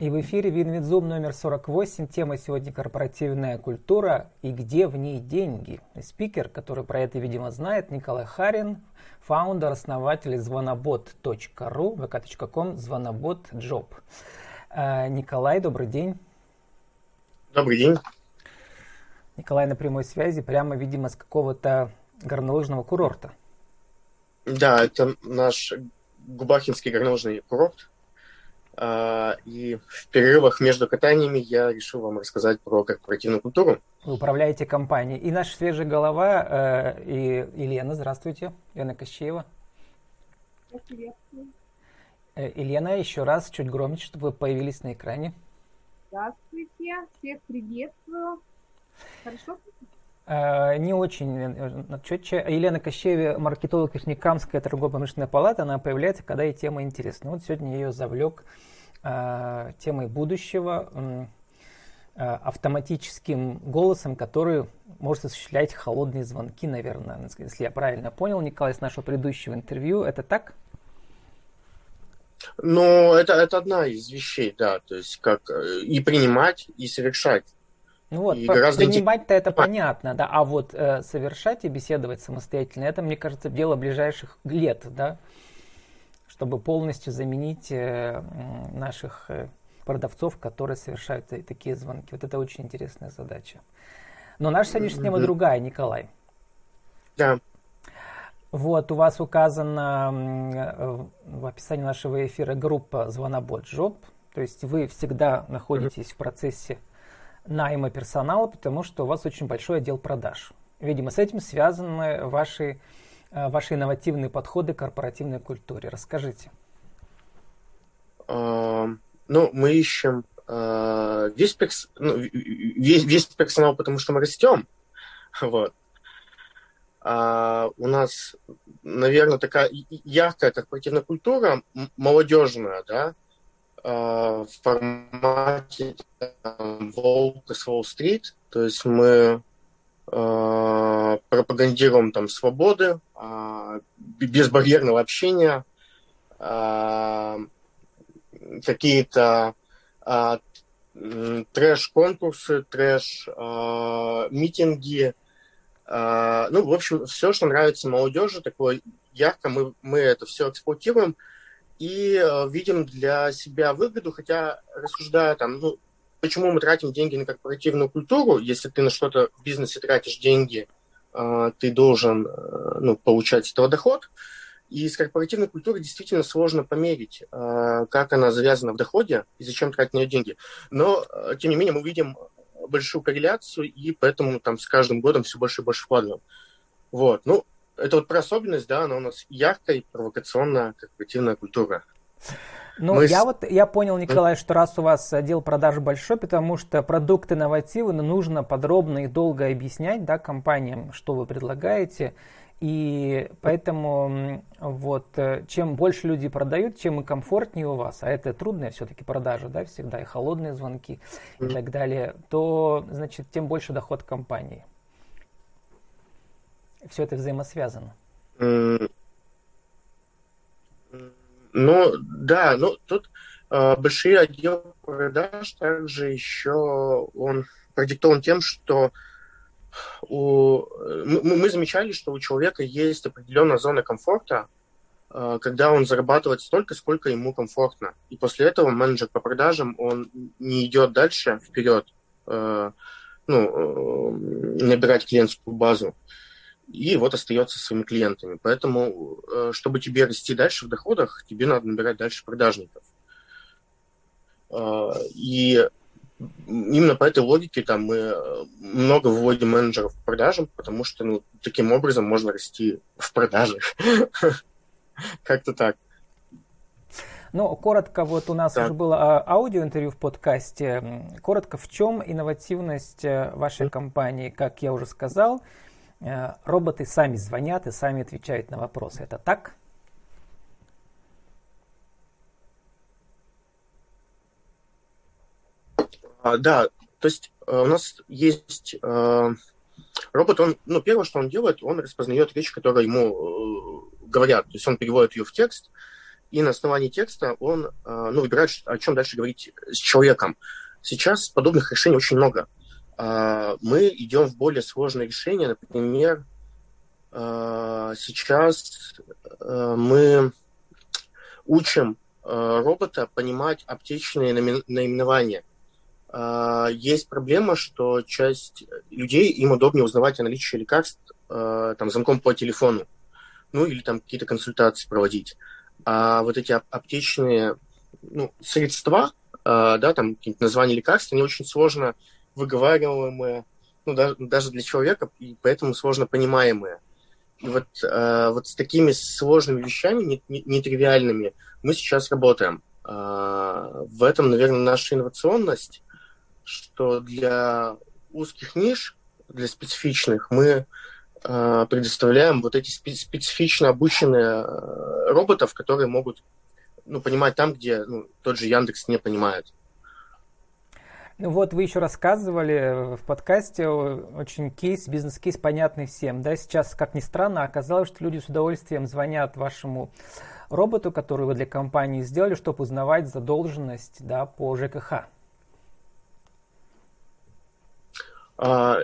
И в эфире Винвидзум номер 48. Тема сегодня корпоративная культура и где в ней деньги. Спикер, который про это, видимо, знает, Николай Харин, фаундер, основатель звонобот.ру, vk.com, звонобот.job. Э, Николай, добрый день. Добрый день. Николай на прямой связи, прямо, видимо, с какого-то горнолыжного курорта. Да, это наш Губахинский горнолыжный курорт. А, и в перерывах между катаниями я решил вам рассказать про корпоративную культуру. Вы управляете компанией. И наша свежая голова, э, и Елена, здравствуйте, Елена Кощеева. Э, Елена, еще раз, чуть громче, чтобы вы появились на экране. Здравствуйте, всех приветствую. Хорошо? Э, не очень четче. Елена Кощеева, маркетолог Нижнекамская торгово-промышленная палата, она появляется, когда и тема интересна. Вот сегодня я ее завлек темой будущего, э, автоматическим голосом, который может осуществлять холодные звонки, наверное, если я правильно понял, Николай, с нашего предыдущего интервью. Это так? Ну, это, это одна из вещей, да, то есть как э, и принимать, и совершать ну вот, принимать-то это понятно, да, а вот э, совершать и беседовать самостоятельно, это, мне кажется, дело ближайших лет, да, чтобы полностью заменить э, наших э, продавцов, которые совершают такие звонки. Вот это очень интересная задача. Но наша сегодняшняя тема другая, Николай. Да. Вот, у вас указана э, в описании нашего эфира группа «Звонобот Жоп», то есть вы всегда находитесь в процессе найма персонала, потому что у вас очень большой отдел продаж. Видимо, с этим связаны ваши, ваши инновативные подходы к корпоративной культуре. Расскажите. Uh, ну, мы ищем uh, весь, перс... ну, весь, весь персонал, потому что мы растем. Вот. Uh, у нас, наверное, такая яркая корпоративная культура, молодежная, да, Э, в формате Волк с Уолл-стрит. То есть мы э, пропагандируем там свободы, э, безбарьерного общения, э, какие-то э, трэш-конкурсы, трэш-митинги. Ну, в общем, все, что нравится молодежи, такое ярко, мы, мы это все эксплуатируем и видим для себя выгоду, хотя рассуждая там, ну, почему мы тратим деньги на корпоративную культуру, если ты на что-то в бизнесе тратишь деньги, ты должен э, ну, получать этого доход. И с корпоративной культурой действительно сложно померить, э, как она завязана в доходе и зачем тратить на нее деньги. Но, э, тем не менее, мы видим большую корреляцию, и поэтому там с каждым годом все больше и больше вкладываем. Вот. Ну, это вот про особенность, да, она у нас яркая и провокационная корпоративная культура. Ну, Мы я с... вот, я понял, Николай, что раз у вас отдел продаж большой, потому что продукт инновативный, нужно подробно и долго объяснять, да, компаниям, что вы предлагаете, и поэтому вот э, чем больше люди продают, чем и комфортнее у вас, а это трудная все-таки продажа, да, всегда и холодные звонки и так далее, то, значит, тем больше доход компании. Все это взаимосвязано. Ну, да, ну тут э, большие отделы продаж также еще он продиктован тем, что у, мы, мы замечали, что у человека есть определенная зона комфорта, э, когда он зарабатывает столько, сколько ему комфортно. И после этого менеджер по продажам, он не идет дальше, вперед, э, ну, э, набирать клиентскую базу. И вот остается своими клиентами. Поэтому, э, чтобы тебе расти дальше в доходах, тебе надо набирать дальше продажников. Э, и именно по этой логике там мы э, много выводим менеджеров по продажам, потому что ну, таким образом можно расти в продажах. Как-то так. Ну, коротко, вот у нас так. уже было аудиоинтервью в подкасте. Коротко, в чем инновативность вашей компании? Как я уже сказал, роботы сами звонят и сами отвечают на вопросы. Это так? А, да, то есть э, у нас есть э, робот, он, ну, первое, что он делает, он распознает речь, которую ему э, говорят. То есть он переводит ее в текст, и на основании текста он ну, выбирает, о чем дальше говорить с человеком. Сейчас подобных решений очень много. Мы идем в более сложные решения, например, сейчас мы учим робота понимать аптечные наименования. Есть проблема, что часть людей, им удобнее узнавать о наличии лекарств там, звонком по телефону ну или там какие-то консультации проводить. А вот эти аптечные ну, средства, э, да, там какие-то названия лекарств, они очень сложно выговариваемые, ну, да, даже для человека, и поэтому сложно понимаемые. И вот, э, вот с такими сложными вещами, нетривиальными, не, не мы сейчас работаем. Э, в этом, наверное, наша инновационность, что для узких ниш, для специфичных, мы Э, предоставляем вот эти специфично обученные э, роботов, которые могут ну, понимать там, где ну, тот же Яндекс не понимает. Ну вот вы еще рассказывали в подкасте очень кейс, бизнес-кейс понятный всем. Да, сейчас, как ни странно, оказалось, что люди с удовольствием звонят вашему роботу, который вы для компании сделали, чтобы узнавать задолженность да, по ЖКХ. А,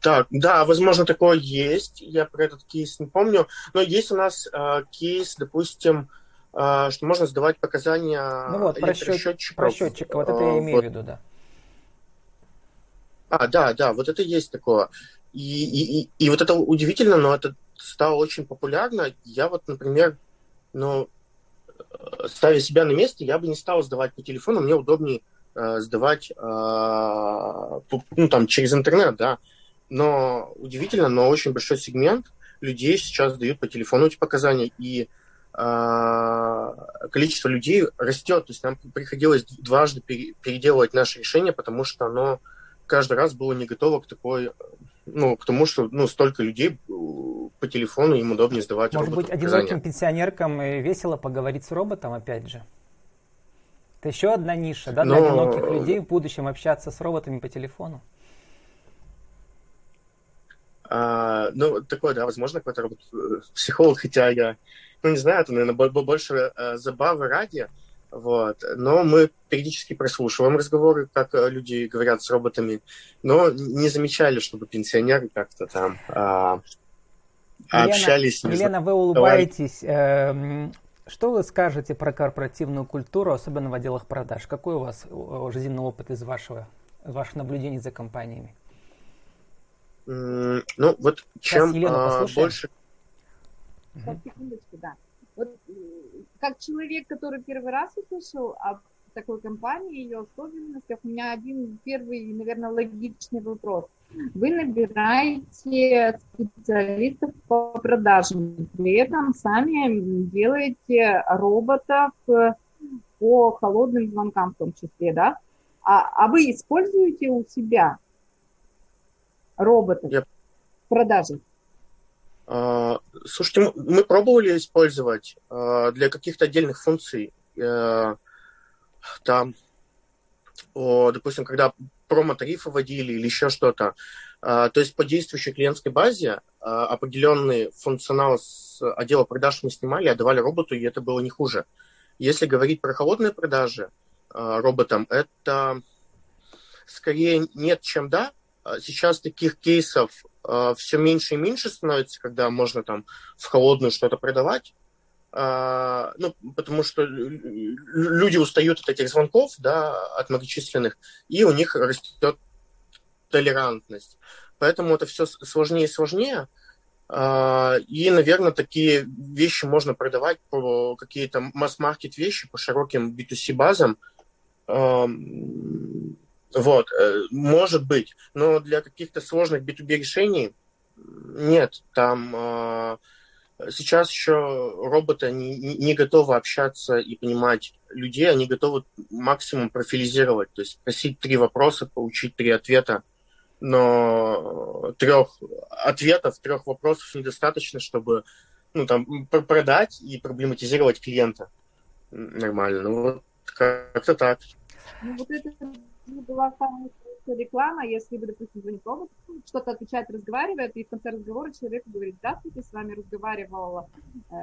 так, да, возможно, такое есть. Я про этот кейс не помню. Но есть у нас а, кейс, допустим, что можно сдавать показания ну вот, про, счет, про счетчика. Вот это я имею вот. в виду, да. А, да, да, вот это есть такое. И, и, и, и вот это удивительно, но это стало очень популярно. Я вот, например, ну, ставя себя на место, я бы не стал сдавать по телефону, мне удобнее Э, сдавать э, ну, там, через интернет, да. Но удивительно, но очень большой сегмент людей сейчас дают по телефону эти показания, и э, количество людей растет. То есть нам приходилось дважды переделывать наше решение, потому что оно каждый раз было не готово к такой, ну, к тому, что ну, столько людей по телефону им удобнее сдавать Может быть, одиноким пенсионеркам весело поговорить с роботом, опять же? Это еще одна ниша, да, для Но... одиноких людей в будущем общаться с роботами по телефону. А, ну, такой, да, возможно, какой-то робот-психолог, хотя я, ну, не знаю, это, наверное, больше э, забавы ради, вот. Но мы периодически прослушиваем разговоры, как э, люди говорят с роботами, но не замечали, чтобы пенсионеры как-то там а, Елена, общались. Елена, вы улыбаетесь. Э, что вы скажете про корпоративную культуру, особенно в отделах продаж? Какой у вас жизненный опыт из вашего, ваших наблюдений за компаниями? Ну, вот чем а, больше... Сейчас, секундочку, да. Вот как человек, который первый раз услышал об такой компании, ее особенностях, у меня один первый, наверное, логичный вопрос – вы набираете специалистов по продажам, при этом сами делаете роботов по холодным звонкам в том числе, да? А, а вы используете у себя роботов yep. в продаже? Uh, слушайте, мы пробовали использовать uh, для каких-то отдельных функций. Uh, там, о, допустим, когда промо-тарифы вводили или еще что-то. А, то есть по действующей клиентской базе а, определенный функционал с отдела продаж мы снимали, отдавали роботу, и это было не хуже. Если говорить про холодные продажи а, роботам, это скорее нет, чем да. Сейчас таких кейсов все меньше и меньше становится, когда можно там в холодную что-то продавать. А, ну, потому что люди устают от этих звонков, да, от многочисленных, и у них растет толерантность. Поэтому это все сложнее и сложнее. А, и, наверное, такие вещи можно продавать по какие-то масс-маркет вещи, по широким B2C базам. Вот, э, может быть. Но для каких-то сложных B2B решений нет. Там а, Сейчас еще роботы не, не готовы общаться и понимать людей, они готовы максимум профилизировать, то есть спросить три вопроса, получить три ответа, но трех ответов, трех вопросов недостаточно, чтобы ну, там, продать и проблематизировать клиента нормально. Ну, вот как-то так. Ну, вот это была самая реклама, если вы, допустим, звонит робот, что-то отвечает, разговаривает, и в конце разговора человек говорит, здравствуйте, с вами разговаривал э,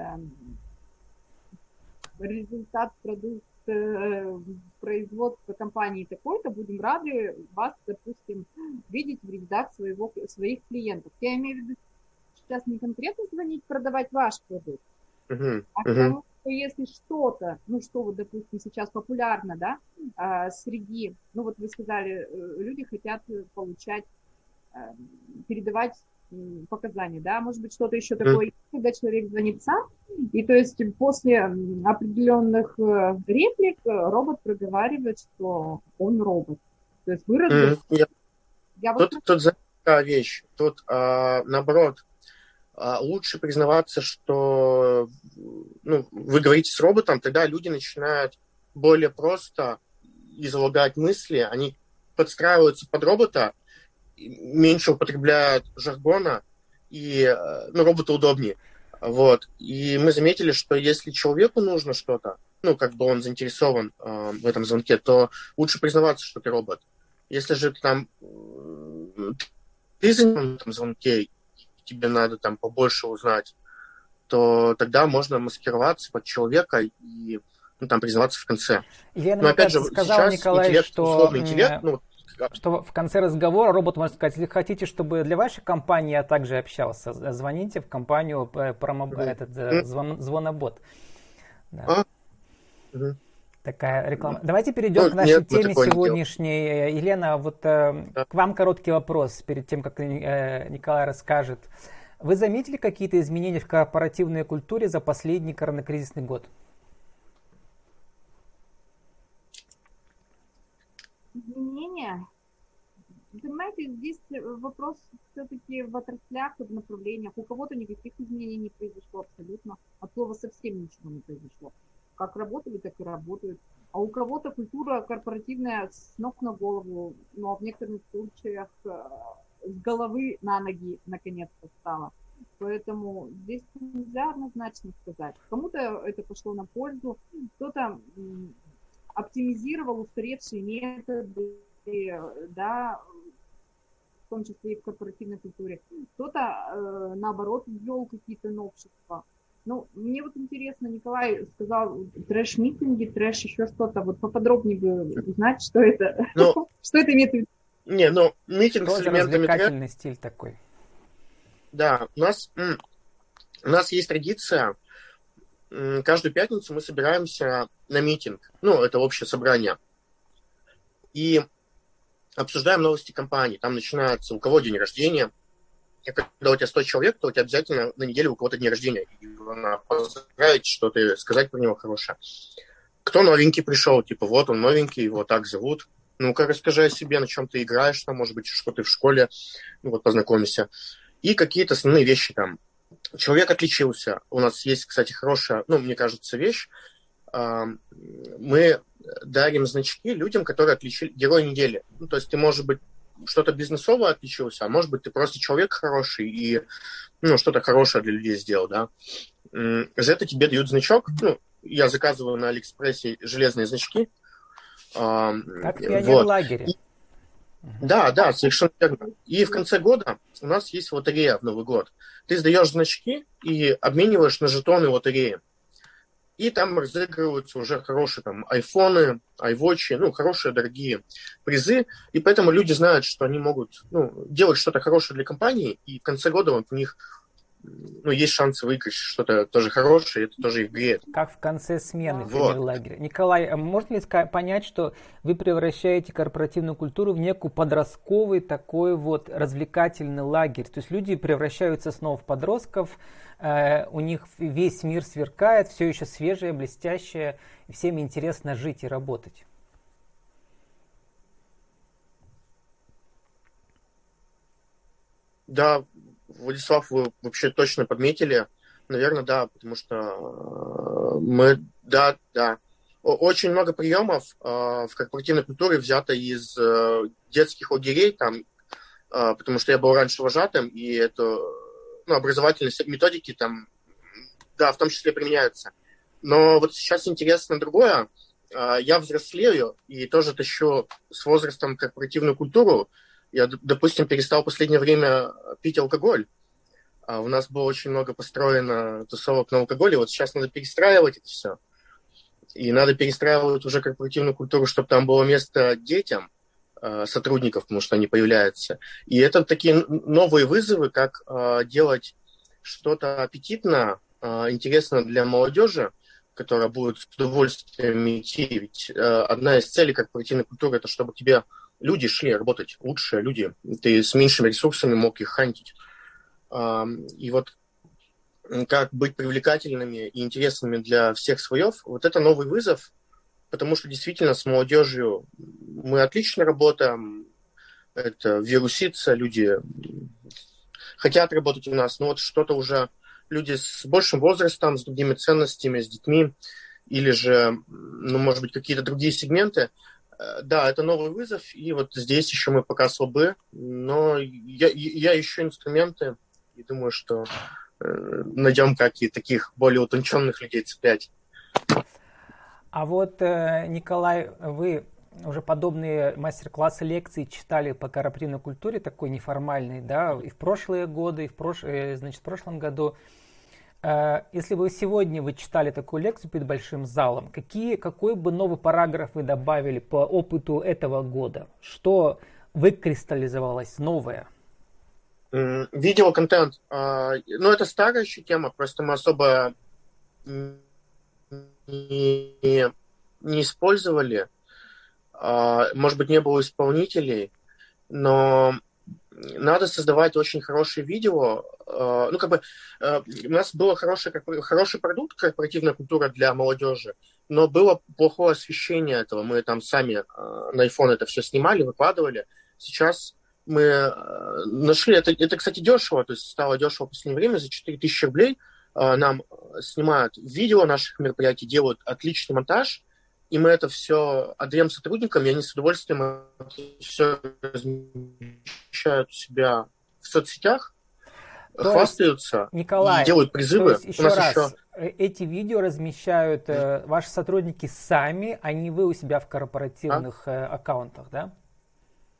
результат продукт э, производства компании такой-то, будем рады вас, допустим, видеть в рядах своего, своих клиентов. Я имею в виду сейчас не конкретно звонить, продавать ваш продукт, uh-huh. а потому что если что-то, ну что вот, допустим, сейчас популярно, да, а, среди, ну вот вы сказали, э, люди хотят получать, э, передавать показания, да, может быть, что-то еще такое, когда человек звонит сам, и то есть после определенных э, реплик робот проговаривает, что он робот. То есть вы mm, я... вот... Тут, тут вещь, тут а, наоборот, а, лучше признаваться, что ну, вы говорите с роботом, тогда люди начинают более просто излагать мысли, они подстраиваются под робота, меньше употребляют жаргона, и э, ну, роботу удобнее. Вот. И мы заметили, что если человеку нужно что-то, ну, как бы он заинтересован э, в этом звонке, то лучше признаваться, что ты робот. Если же ты там ты заинтересован в этом звонке, тебе надо там побольше узнать, то тогда можно маскироваться под человека и ну, там признаваться в конце. Елена, Но опять же, сказал сейчас Николай, интеллект, что... условный интеллект, ну, что в конце разговора робот может сказать, если хотите, чтобы для вашей компании я также общался, звоните в компанию э, промо, mm-hmm. этот э, звон, звонобот. Да. А? Mm-hmm. Такая реклама. Давайте перейдем ну, к нашей нет, теме сегодняшней. Не Елена, вот э, да. к вам короткий вопрос перед тем, как э, Николай расскажет. Вы заметили какие-то изменения в корпоративной культуре за последний коронакризисный год? Изменения? Понимаете, здесь вопрос все-таки в отраслях в направлениях. У кого-то никаких изменений не произошло абсолютно. От слова совсем ничего не произошло как работали, так и работают. А у кого-то культура корпоративная с ног на голову, но в некоторых случаях э, с головы на ноги наконец-то стала. Поэтому здесь нельзя однозначно сказать. Кому-то это пошло на пользу, кто-то оптимизировал устаревшие методы, да, в том числе и в корпоративной культуре. Кто-то, э, наоборот, ввел какие-то новшества. Ну, мне вот интересно, Николай сказал трэш-митинги, трэш еще что-то. Вот поподробнее бы узнать, что это, ну, что это имеет в виду. Не, ну, митинг Тоже с элементами трэш... стиль такой. Да, у нас, у нас есть традиция, каждую пятницу мы собираемся на митинг. Ну, это общее собрание. И обсуждаем новости компании. Там начинается, у кого день рождения, когда у тебя 100 человек, то у тебя обязательно на неделю у кого-то день рождения. И она поздравить, что-то сказать про него хорошее. Кто новенький пришел, типа, вот он новенький, его так зовут. Ну-ка, расскажи о себе, на чем ты играешь, там, может быть, что ты в школе, ну вот, познакомься. И какие-то основные вещи там. Человек отличился. У нас есть, кстати, хорошая, ну, мне кажется, вещь. Мы дарим значки людям, которые отличили герой недели. Ну, то есть ты, может быть, что-то бизнесово отличился, а может быть, ты просто человек хороший и ну, что-то хорошее для людей сделал, да. За это тебе дают значок. Ну, я заказываю на Алиэкспрессе железные значки. Как в вот. лагере. Да, да, совершенно верно. И в конце года у нас есть лотерея в Новый год. Ты сдаешь значки и обмениваешь на жетоны лотереи и там разыгрываются уже хорошие там айфоны, айвочи, ну, хорошие, дорогие призы, и поэтому люди знают, что они могут ну, делать что-то хорошее для компании, и в конце года вот у них ну, есть шансы выиграть что-то тоже хорошее, это тоже их греет. Как в конце смены вот. лагеря. Николай, а можно ли понять, что вы превращаете корпоративную культуру в некую подростковый такой вот развлекательный лагерь? То есть люди превращаются снова в подростков, э, у них весь мир сверкает, все еще свежее, блестящее, и всем интересно жить и работать. Да, Владислав, вы вообще точно подметили. Наверное, да, потому что э, мы, да, да. Очень много приемов э, в корпоративной культуре взято из э, детских лагерей, там, потому что я был раньше вожатым, и это ну, образовательные методики там, да, в том числе применяются. Но вот сейчас интересно другое. Я взрослею и тоже тащу с возрастом корпоративную культуру, я, допустим, перестал в последнее время пить алкоголь. А у нас было очень много построено тусовок на алкоголе. Вот сейчас надо перестраивать это все. и надо перестраивать уже корпоративную культуру, чтобы там было место детям, э, сотрудников, потому что они появляются. И это такие новые вызовы, как э, делать что-то аппетитно, э, интересно для молодежи, которая будет с удовольствием идти. Ведь одна из целей корпоративной культуры – это чтобы тебе люди шли работать, лучшие люди. Ты с меньшими ресурсами мог их хантить. И вот как быть привлекательными и интересными для всех слоев, вот это новый вызов, потому что действительно с молодежью мы отлично работаем, это вирусится, люди хотят работать у нас, но вот что-то уже люди с большим возрастом, с другими ценностями, с детьми, или же, ну, может быть, какие-то другие сегменты. Э, да, это новый вызов, и вот здесь еще мы пока слабы, но я, я ищу инструменты, и думаю, что Э, найдем как и таких более утонченных людей цеплять. А вот, э, Николай, вы уже подобные мастер-классы, лекции читали по корпоративной культуре, такой неформальный, да, и в прошлые годы, и в, прош... Э, значит, в прошлом году. Если бы сегодня вы читали такую лекцию перед большим залом, какие, какой бы новый параграф вы добавили по опыту этого года? Что выкристаллизовалось новое? Видеоконтент. А, ну, это старая еще тема, просто мы особо не, не использовали. А, может быть, не было исполнителей, но надо создавать очень хорошее видео. А, ну, как бы у нас был хороший, хороший продукт, корпоративная культура для молодежи, но было плохое освещение этого. Мы там сами на iPhone это все снимали, выкладывали. Сейчас мы э, нашли, это, это, кстати, дешево, то есть стало дешево в последнее время, за 4000 рублей э, нам снимают видео наших мероприятий, делают отличный монтаж, и мы это все отдаем сотрудникам, и они с удовольствием все размещают у себя в соцсетях, то хвастаются Николай, и делают призывы. То есть, еще у нас раз, еще... Э, эти видео размещают э, ваши сотрудники сами, а не вы у себя в корпоративных а? э, аккаунтах, да?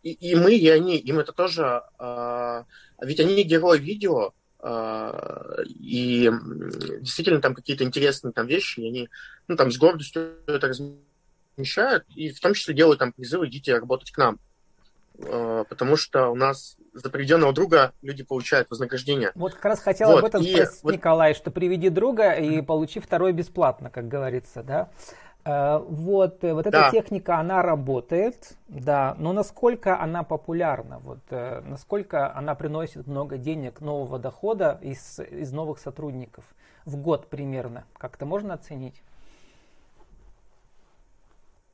и, и мы, и они, им это тоже... Э, ведь они герои видео, и действительно там какие-то интересные там вещи, и они ну, там с гордостью это размещают, и в том числе делают там призывы, идите работать к нам. Э, потому что у нас за приведенного друга люди получают вознаграждение. Вот как раз хотел вот, об этом спросить, вот... Николай, что приведи друга и получи второй бесплатно, как говорится, да? Э, вот, э, вот эта да. техника, она работает, да, но насколько она популярна, вот, э, насколько она приносит много денег, нового дохода из, из новых сотрудников в год примерно, как-то можно оценить?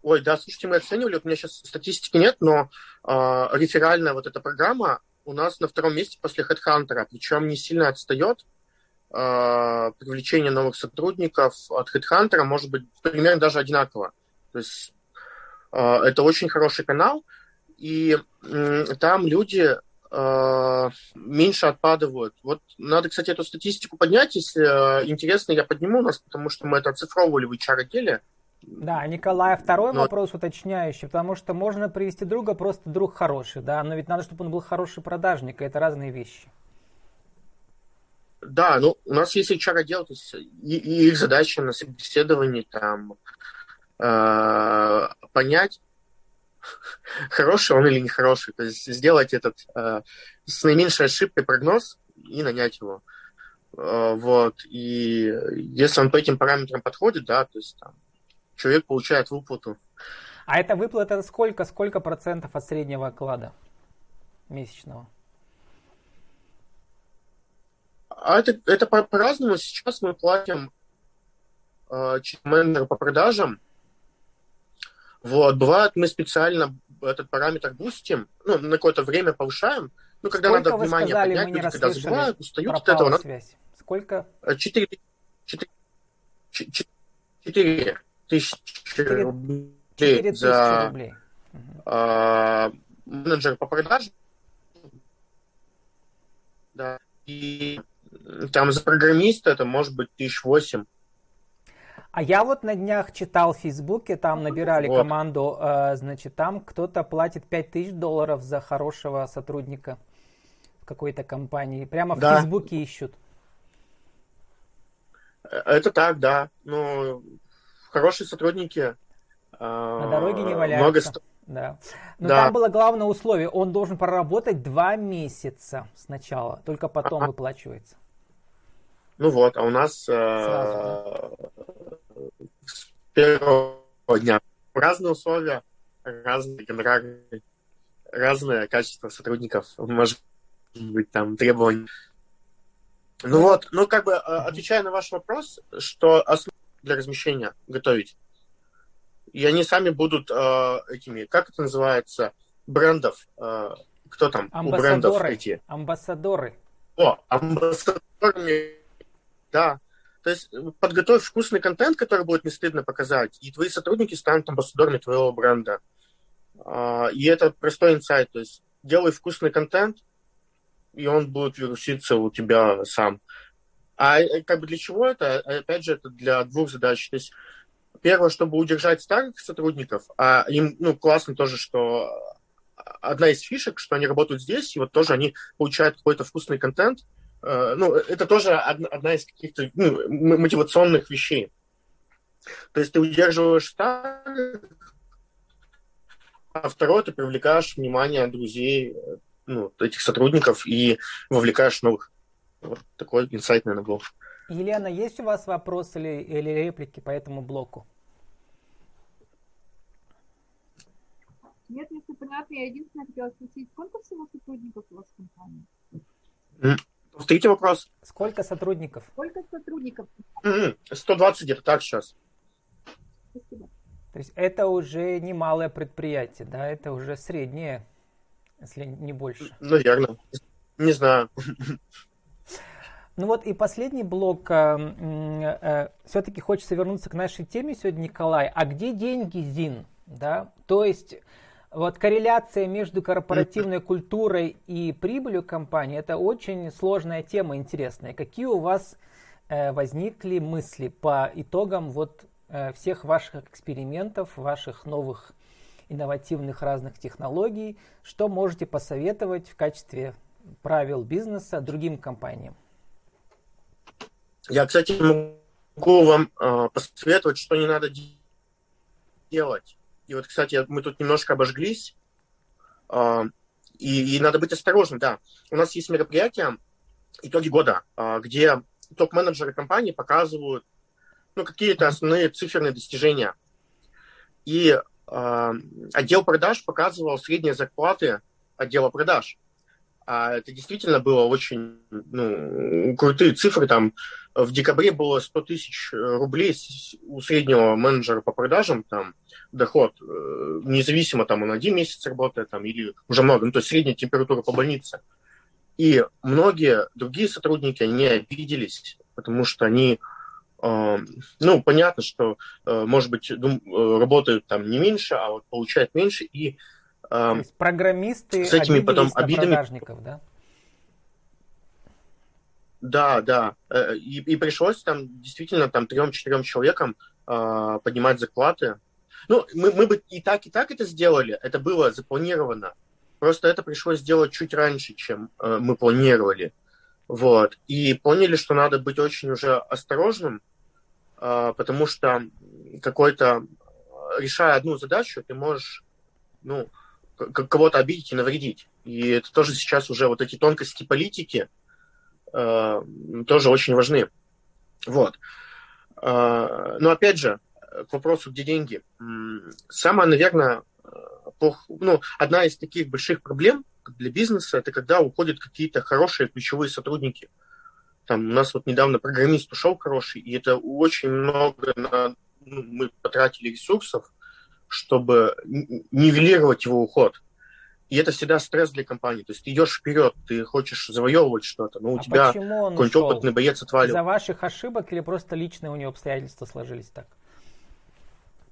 Ой, да, слушайте, мы оценивали, вот у меня сейчас статистики нет, но э, реферальная вот эта программа у нас на втором месте после HeadHunter, причем не сильно отстает, привлечение новых сотрудников от HeadHunter может быть примерно даже одинаково. То есть э, это очень хороший канал, и э, там люди э, меньше отпадывают. Вот надо, кстати, эту статистику поднять, если э, интересно, я подниму нас, потому что мы это оцифровывали в HR-отделе. Да, Николай, второй но... вопрос уточняющий, потому что можно привести друга, просто друг хороший, да, но ведь надо, чтобы он был хороший продажник, и это разные вещи. Да, ну, у нас есть HR-отдел, то есть и, и их задача на собеседовании там э, понять, хороший он или нехороший, то есть сделать этот э, с наименьшей ошибкой прогноз и нанять его. Э, вот, и если он по этим параметрам подходит, да, то есть там, человек получает выплату. А эта выплата сколько, сколько процентов от среднего оклада месячного? А это, это по- по-разному. Сейчас мы платим э, менеджеру по продажам. Вот, бывает, мы специально этот параметр бустим, ну, на какое-то время повышаем. Ну, когда Сколько надо внимание сказали, поднять, люди, когда забывают, устают от этого. Надо... Связь. Сколько? 4, 4, 4 тысячи рублей 4 за рублей. Э, менеджер по продажам. Да. И там за программиста это может быть тысяч восемь. А я вот на днях читал в Фейсбуке, там набирали вот. команду, э, значит, там кто-то платит 5000 долларов за хорошего сотрудника в какой-то компании. Прямо в да. Фейсбуке ищут. Это так, да. Ну, хорошие сотрудники. На дороге не валяются. Много... Да. Но да. там было главное условие, он должен проработать два месяца сначала, только потом выплачивается. Ну вот, а у нас э, с первого дня разные условия, разные гонорары, разное качество сотрудников, может быть, там требования. Ну вот, ну как бы э, отвечая на ваш вопрос, что основа для размещения готовить. И они сами будут э, этими, как это называется, брендов. Э, кто там у брендов эти? Амбассадоры. О, амбассадорами, да. То есть подготовь вкусный контент, который будет не стыдно показать, и твои сотрудники станут амбассадорами твоего бренда. Э, и это простой инсайт. То есть делай вкусный контент, и он будет вируситься у тебя сам. А э, как бы для чего это? Опять же, это для двух задач. То есть первое, чтобы удержать старых сотрудников, а им ну, классно тоже, что одна из фишек, что они работают здесь, и вот тоже они получают какой-то вкусный контент. Э, ну, это тоже одна, одна из каких-то ну, мотивационных вещей. То есть ты удерживаешь старых, а второе, ты привлекаешь внимание друзей, ну, этих сотрудников и вовлекаешь новых. Вот такой инсайт, наверное, был. Елена, есть у вас вопросы или, или реплики по этому блоку? Нет, если понятно, я единственное хотела спросить, сколько всего сотрудников у вас в компании? Повторите вопрос. Сколько сотрудников? Сколько сотрудников? 120 где-то так сейчас. Спасибо. То есть это уже немалое предприятие, да, это уже среднее, если не больше. Наверное. Не знаю. Ну вот и последний блок. Э, э, все-таки хочется вернуться к нашей теме сегодня, Николай. А где деньги, Зин? Да? То есть вот корреляция между корпоративной культурой и прибылью компании – это очень сложная тема, интересная. Какие у вас э, возникли мысли по итогам вот э, всех ваших экспериментов, ваших новых инновативных разных технологий? Что можете посоветовать в качестве правил бизнеса другим компаниям? Я, кстати, могу вам э, посоветовать, что не надо делать. И вот, кстати, мы тут немножко обожглись. Э, и, и надо быть осторожным, да. У нас есть мероприятия, итоги года, э, где топ-менеджеры компании показывают ну, какие-то основные циферные достижения. И э, отдел продаж показывал средние зарплаты отдела продаж. А это действительно было очень ну, крутые цифры. Там в декабре было 100 тысяч рублей у среднего менеджера по продажам, там доход, э, независимо, там он один месяц работает, там, или уже много, ну, то есть средняя температура по больнице. И многие другие сотрудники, они обиделись, потому что они, э, ну, понятно, что, э, может быть, дум, э, работают там не меньше, а вот получают меньше, и то есть программисты с этими потом обидами. продажников, да? Да, да. Э, и, и пришлось там действительно там трем-четырем человекам э, поднимать зарплаты. Ну, мы, мы бы и так, и так это сделали. Это было запланировано. Просто это пришлось сделать чуть раньше, чем э, мы планировали. Вот. И поняли, что надо быть очень уже осторожным, э, потому что какой-то, решая одну задачу, ты можешь, ну, кого-то обидеть и навредить. И это тоже сейчас уже вот эти тонкости политики э, тоже очень важны. Вот. Э, но опять же, к вопросу, где деньги. Самая, наверное, плох... ну, одна из таких больших проблем для бизнеса, это когда уходят какие-то хорошие ключевые сотрудники. Там у нас вот недавно программист ушел хороший, и это очень много на... ну, мы потратили ресурсов, чтобы нивелировать его уход. И это всегда стресс для компании. То есть ты идешь вперед, ты хочешь завоевывать что-то, но у а тебя какой-нибудь опытный боец отвалил. Из-за ваших ошибок или просто личные у него обстоятельства сложились так?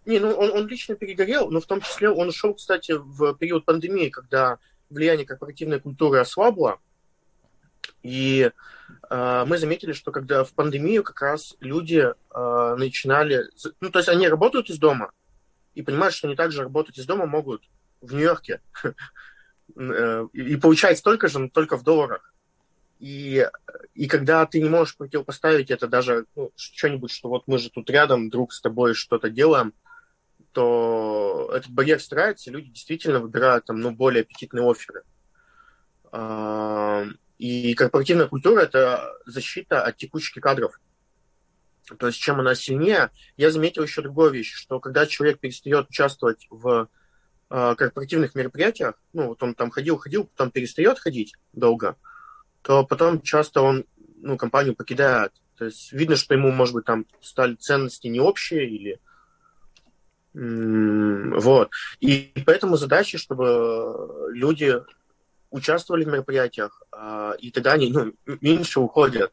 Не, ну он, он лично перегорел, но в том числе он ушел, кстати, в период пандемии, когда влияние корпоративной культуры ослабло. И э, мы заметили, что когда в пандемию как раз люди э, начинали... Ну, то есть они работают из дома, и понимают, что они также работать из дома могут в Нью-Йорке э, и получать столько же, но только в долларах. И, и когда ты не можешь противопоставить это даже ну, что-нибудь, что вот мы же тут рядом, друг с тобой что-то делаем, то этот барьер стирается, люди действительно выбирают там, ну, более аппетитные оферы. И корпоративная культура – это защита от текучки кадров. То есть чем она сильнее, я заметил еще другую вещь, что когда человек перестает участвовать в э, корпоративных мероприятиях, ну вот он там ходил-ходил, потом перестает ходить долго, то потом часто он ну, компанию покидает. То есть видно, что ему, может быть, там стали ценности не общие или вот. И поэтому задача, чтобы люди участвовали в мероприятиях, а, и тогда они ну, меньше уходят.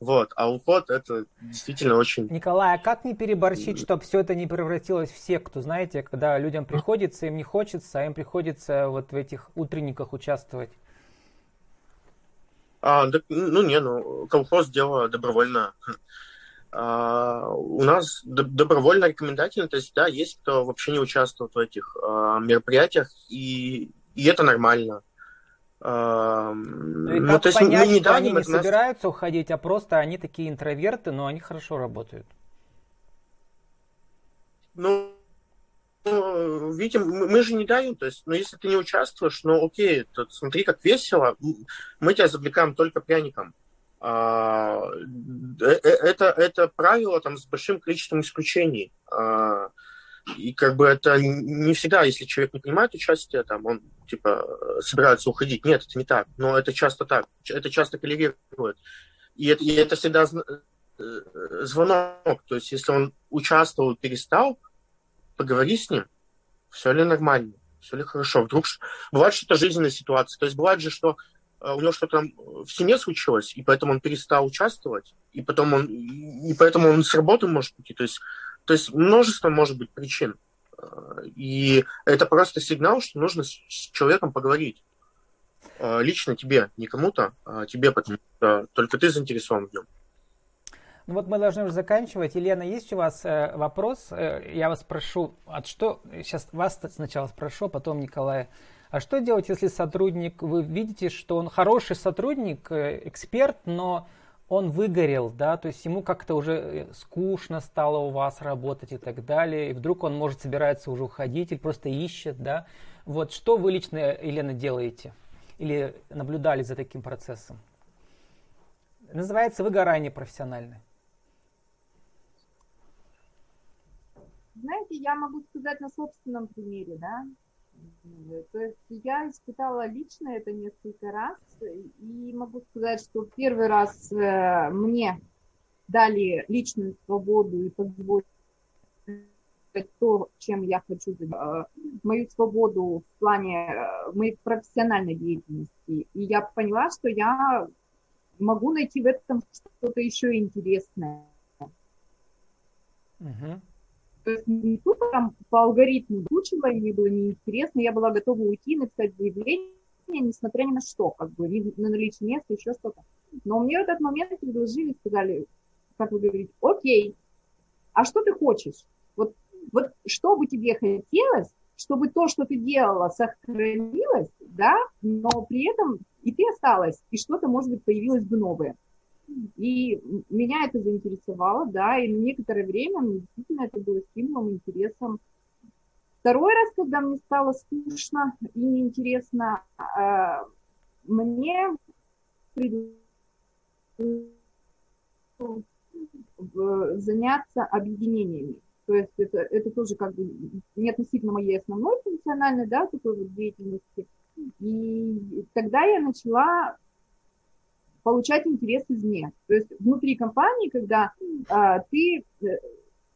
Вот, а уход это действительно очень... Николай, а как не переборщить, чтобы все это не превратилось в секту? Знаете, когда людям приходится, им не хочется, а им приходится вот в этих утренниках участвовать. А, да, ну не, ну колхоз дело добровольно. А, у нас добровольно рекомендательно, то есть да, есть кто вообще не участвует в этих а, мероприятиях, и, и это нормально. Ну, и ну, то есть понять, мы не что они не нас... собираются уходить, а просто они такие интроверты, но они хорошо работают? Ну, видим, мы же не даем, то есть, ну, если ты не участвуешь, ну, окей, то смотри, как весело, мы тебя завлекаем только пряником. А, э, э, это, это правило там с большим количеством исключений. А, и как бы это не всегда, если человек не принимает участие, там, он типа собирается уходить. Нет, это не так. Но это часто так. Это часто коллегирует. И это, и это всегда э, звонок. То есть, если он участвовал, перестал, поговори с ним, все ли нормально, все ли хорошо. Вдруг бывает что-то жизненная ситуация. То есть бывает же, что э, у него что-то там в семье случилось, и поэтому он перестал участвовать, и потом он, и поэтому он с работы может уйти. То есть то есть множество может быть причин. И это просто сигнал, что нужно с человеком поговорить. Лично тебе, не кому-то, а тебе, потому что только ты заинтересован в нем. Ну вот мы должны уже заканчивать. Елена, есть у вас э, вопрос? Э, я вас прошу, от что, сейчас вас сначала спрошу, а потом Николая. А что делать, если сотрудник, вы видите, что он хороший сотрудник, э, эксперт, но он выгорел, да, то есть ему как-то уже э, скучно стало у вас работать и так далее, и вдруг он может собирается уже уходить или просто ищет, да. Вот что вы лично, Елена, делаете? Или наблюдали за таким процессом? Называется выгорание профессиональное. Знаете, я могу сказать на собственном примере, да. То есть я испытала лично это несколько раз, и могу сказать, что первый раз э, мне дали личную свободу и позволили то, чем я хочу, э, мою свободу в плане э, моей профессиональной деятельности. И я поняла, что я могу найти в этом что-то еще интересное. Uh-huh. То есть не только там по алгоритму учила, мне было неинтересно, я была готова уйти, написать заявление, несмотря ни на что, как бы, на наличие места, еще что-то. Но мне в этот момент предложили, сказали, как вы говорите, окей, а что ты хочешь? Вот, вот что бы тебе хотелось, чтобы то, что ты делала, сохранилось, да, но при этом и ты осталась, и что-то, может быть, появилось бы новое. И меня это заинтересовало, да, и некоторое время мне действительно это было стимулом, интересом. Второй раз, когда мне стало скучно и неинтересно, э, мне заняться объединениями. То есть это, это тоже как бы не относительно моей основной функциональной, да, такой вот деятельности. И тогда я начала получать интерес извне. То есть внутри компании, когда а, ты э,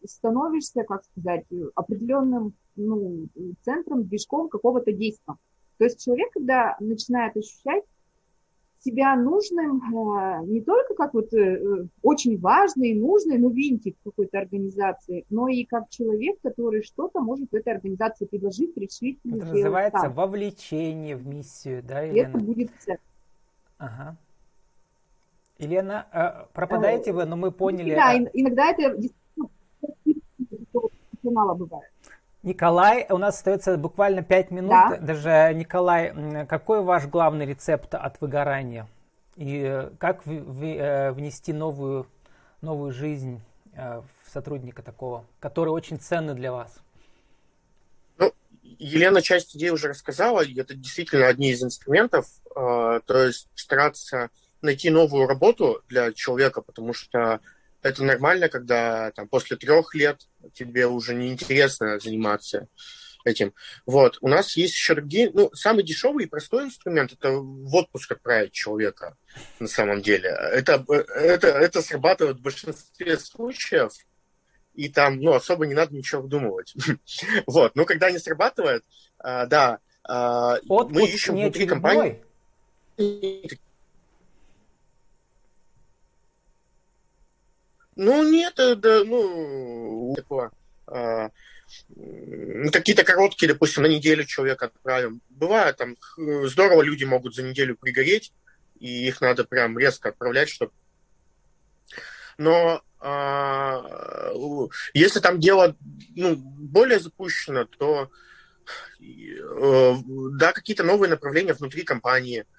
становишься, как сказать, определенным ну, центром, движком какого-то действия. То есть человек, когда начинает ощущать себя нужным э, не только как вот э, очень важный, нужный, ну, винтик какой-то организации, но и как человек, который что-то может в этой организации предложить, решить. Это называется сам. вовлечение в миссию, да, Елена? Это будет цель. Ага. Елена, э, пропадаете вы, но мы поняли... Да, иногда это действительно бывает. Николай, у нас остается буквально 5 минут. Да. Даже, Николай, какой ваш главный рецепт от выгорания? И как внести новую, новую жизнь в сотрудника такого, который очень ценный для вас? Ну, Елена часть идей уже рассказала, и это действительно одни из инструментов, то есть стараться найти новую работу для человека, потому что это нормально, когда там, после трех лет тебе уже неинтересно заниматься этим. Вот. У нас есть еще другие... Ну, самый дешевый и простой инструмент – это в отпуск отправить человека, на самом деле. Это, это, это срабатывает в большинстве случаев, и там, ну, особо не надо ничего вдумывать. вот. Но когда не срабатывает, а, да, а, мы ищем внутри компании... Ну, нет, да, ну, такое, а, какие-то короткие, допустим, на неделю человека отправим. Бывает, там, здорово люди могут за неделю пригореть, и их надо прям резко отправлять, чтобы... Но а, если там дело ну, более запущено, то э, да, какие-то новые направления внутри компании –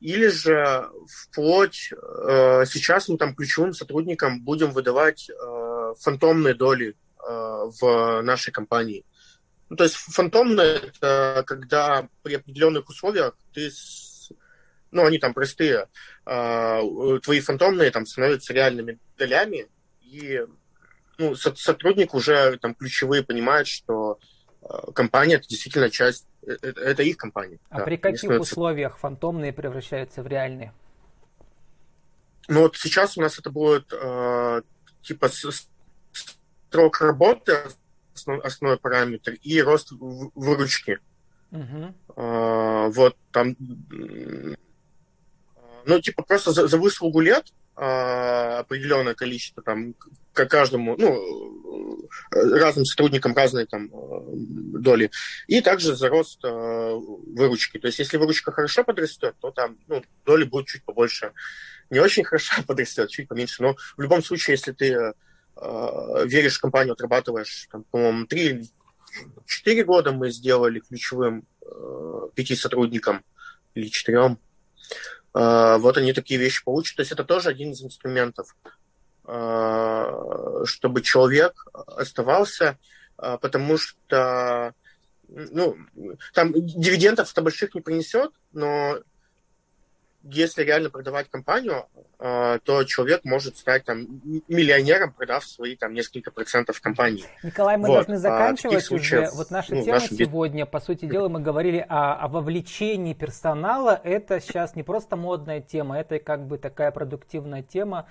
или же вплоть э, сейчас мы там ключевым сотрудникам будем выдавать э, фантомные доли э, в нашей компании. Ну, то есть фантомные это когда при определенных условиях ты, ну они там простые, э, твои фантомные там становятся реальными долями, и ну, сотрудник уже там ключевые понимает, что э, компания это действительно часть это, это их компания. А да, при каких становятся... условиях фантомные превращаются в реальные? Ну вот сейчас у нас это будет э, типа срок работы, основ, основной параметр, и рост выручки. Угу. Э, вот там, ну типа просто за, за выслугу лет а, определенное количество там к каждому, ну, разным сотрудникам разные там э, доли, и также за рост э, выручки. То есть, если выручка хорошо подрастет, то там ну, доли будут чуть побольше. Не очень хорошо подрастет, чуть поменьше. Но в любом случае, если ты э, веришь в компанию, отрабатываешь, там, по-моему, 3-4 года мы сделали ключевым э, пяти сотрудникам или четырем, вот они такие вещи получат. То есть это тоже один из инструментов, чтобы человек оставался, а, потому что ну, там дивидендов-то больших не принесет, но если реально продавать компанию, а, то человек может стать там миллионером, продав свои там несколько процентов компании. Николай, мы вот. должны а заканчивать а уже. Случаев, вот наша ну, тема сегодня, по сути дела, мы говорили о, о вовлечении персонала. Это сейчас не просто модная тема, это как бы такая продуктивная тема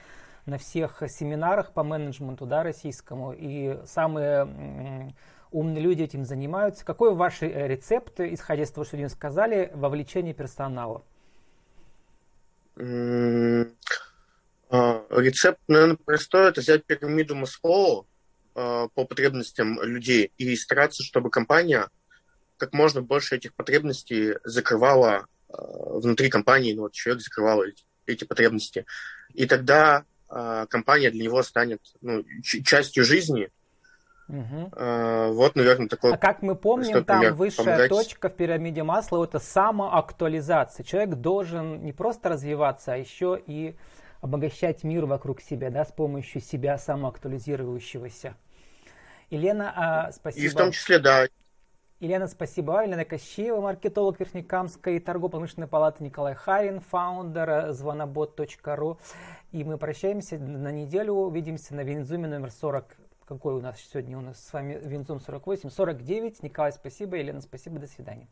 на всех семинарах по менеджменту да, российскому. И самые умные люди этим занимаются. Какой ваш э, рецепт, исходя из того, что вы сказали, вовлечение персонала? А, рецепт, наверное, простой. Это взять пирамиду Маслоу а, по потребностям людей и стараться, чтобы компания как можно больше этих потребностей закрывала а, внутри компании, ну, вот человек закрывал эти, эти потребности. И тогда компания для него станет ну, частью жизни, Угу. А, вот, наверное, такой. А как мы помним, там высшая помогать... точка в пирамиде масла это самоактуализация. Человек должен не просто развиваться, а еще и обогащать мир вокруг себя, да, с помощью себя самоактуализирующегося. Елена, а, спасибо. И в том числе, да. Елена, спасибо. Елена Кощеева, маркетолог Верхнекамской торгово-промышленной палаты Николай Харин, фаундер звонобот.ру. И мы прощаемся на неделю. Увидимся на Винзуме номер 40 какой у нас сегодня у нас с вами Винзум 48, 49. Николай, спасибо. Елена, спасибо. До свидания.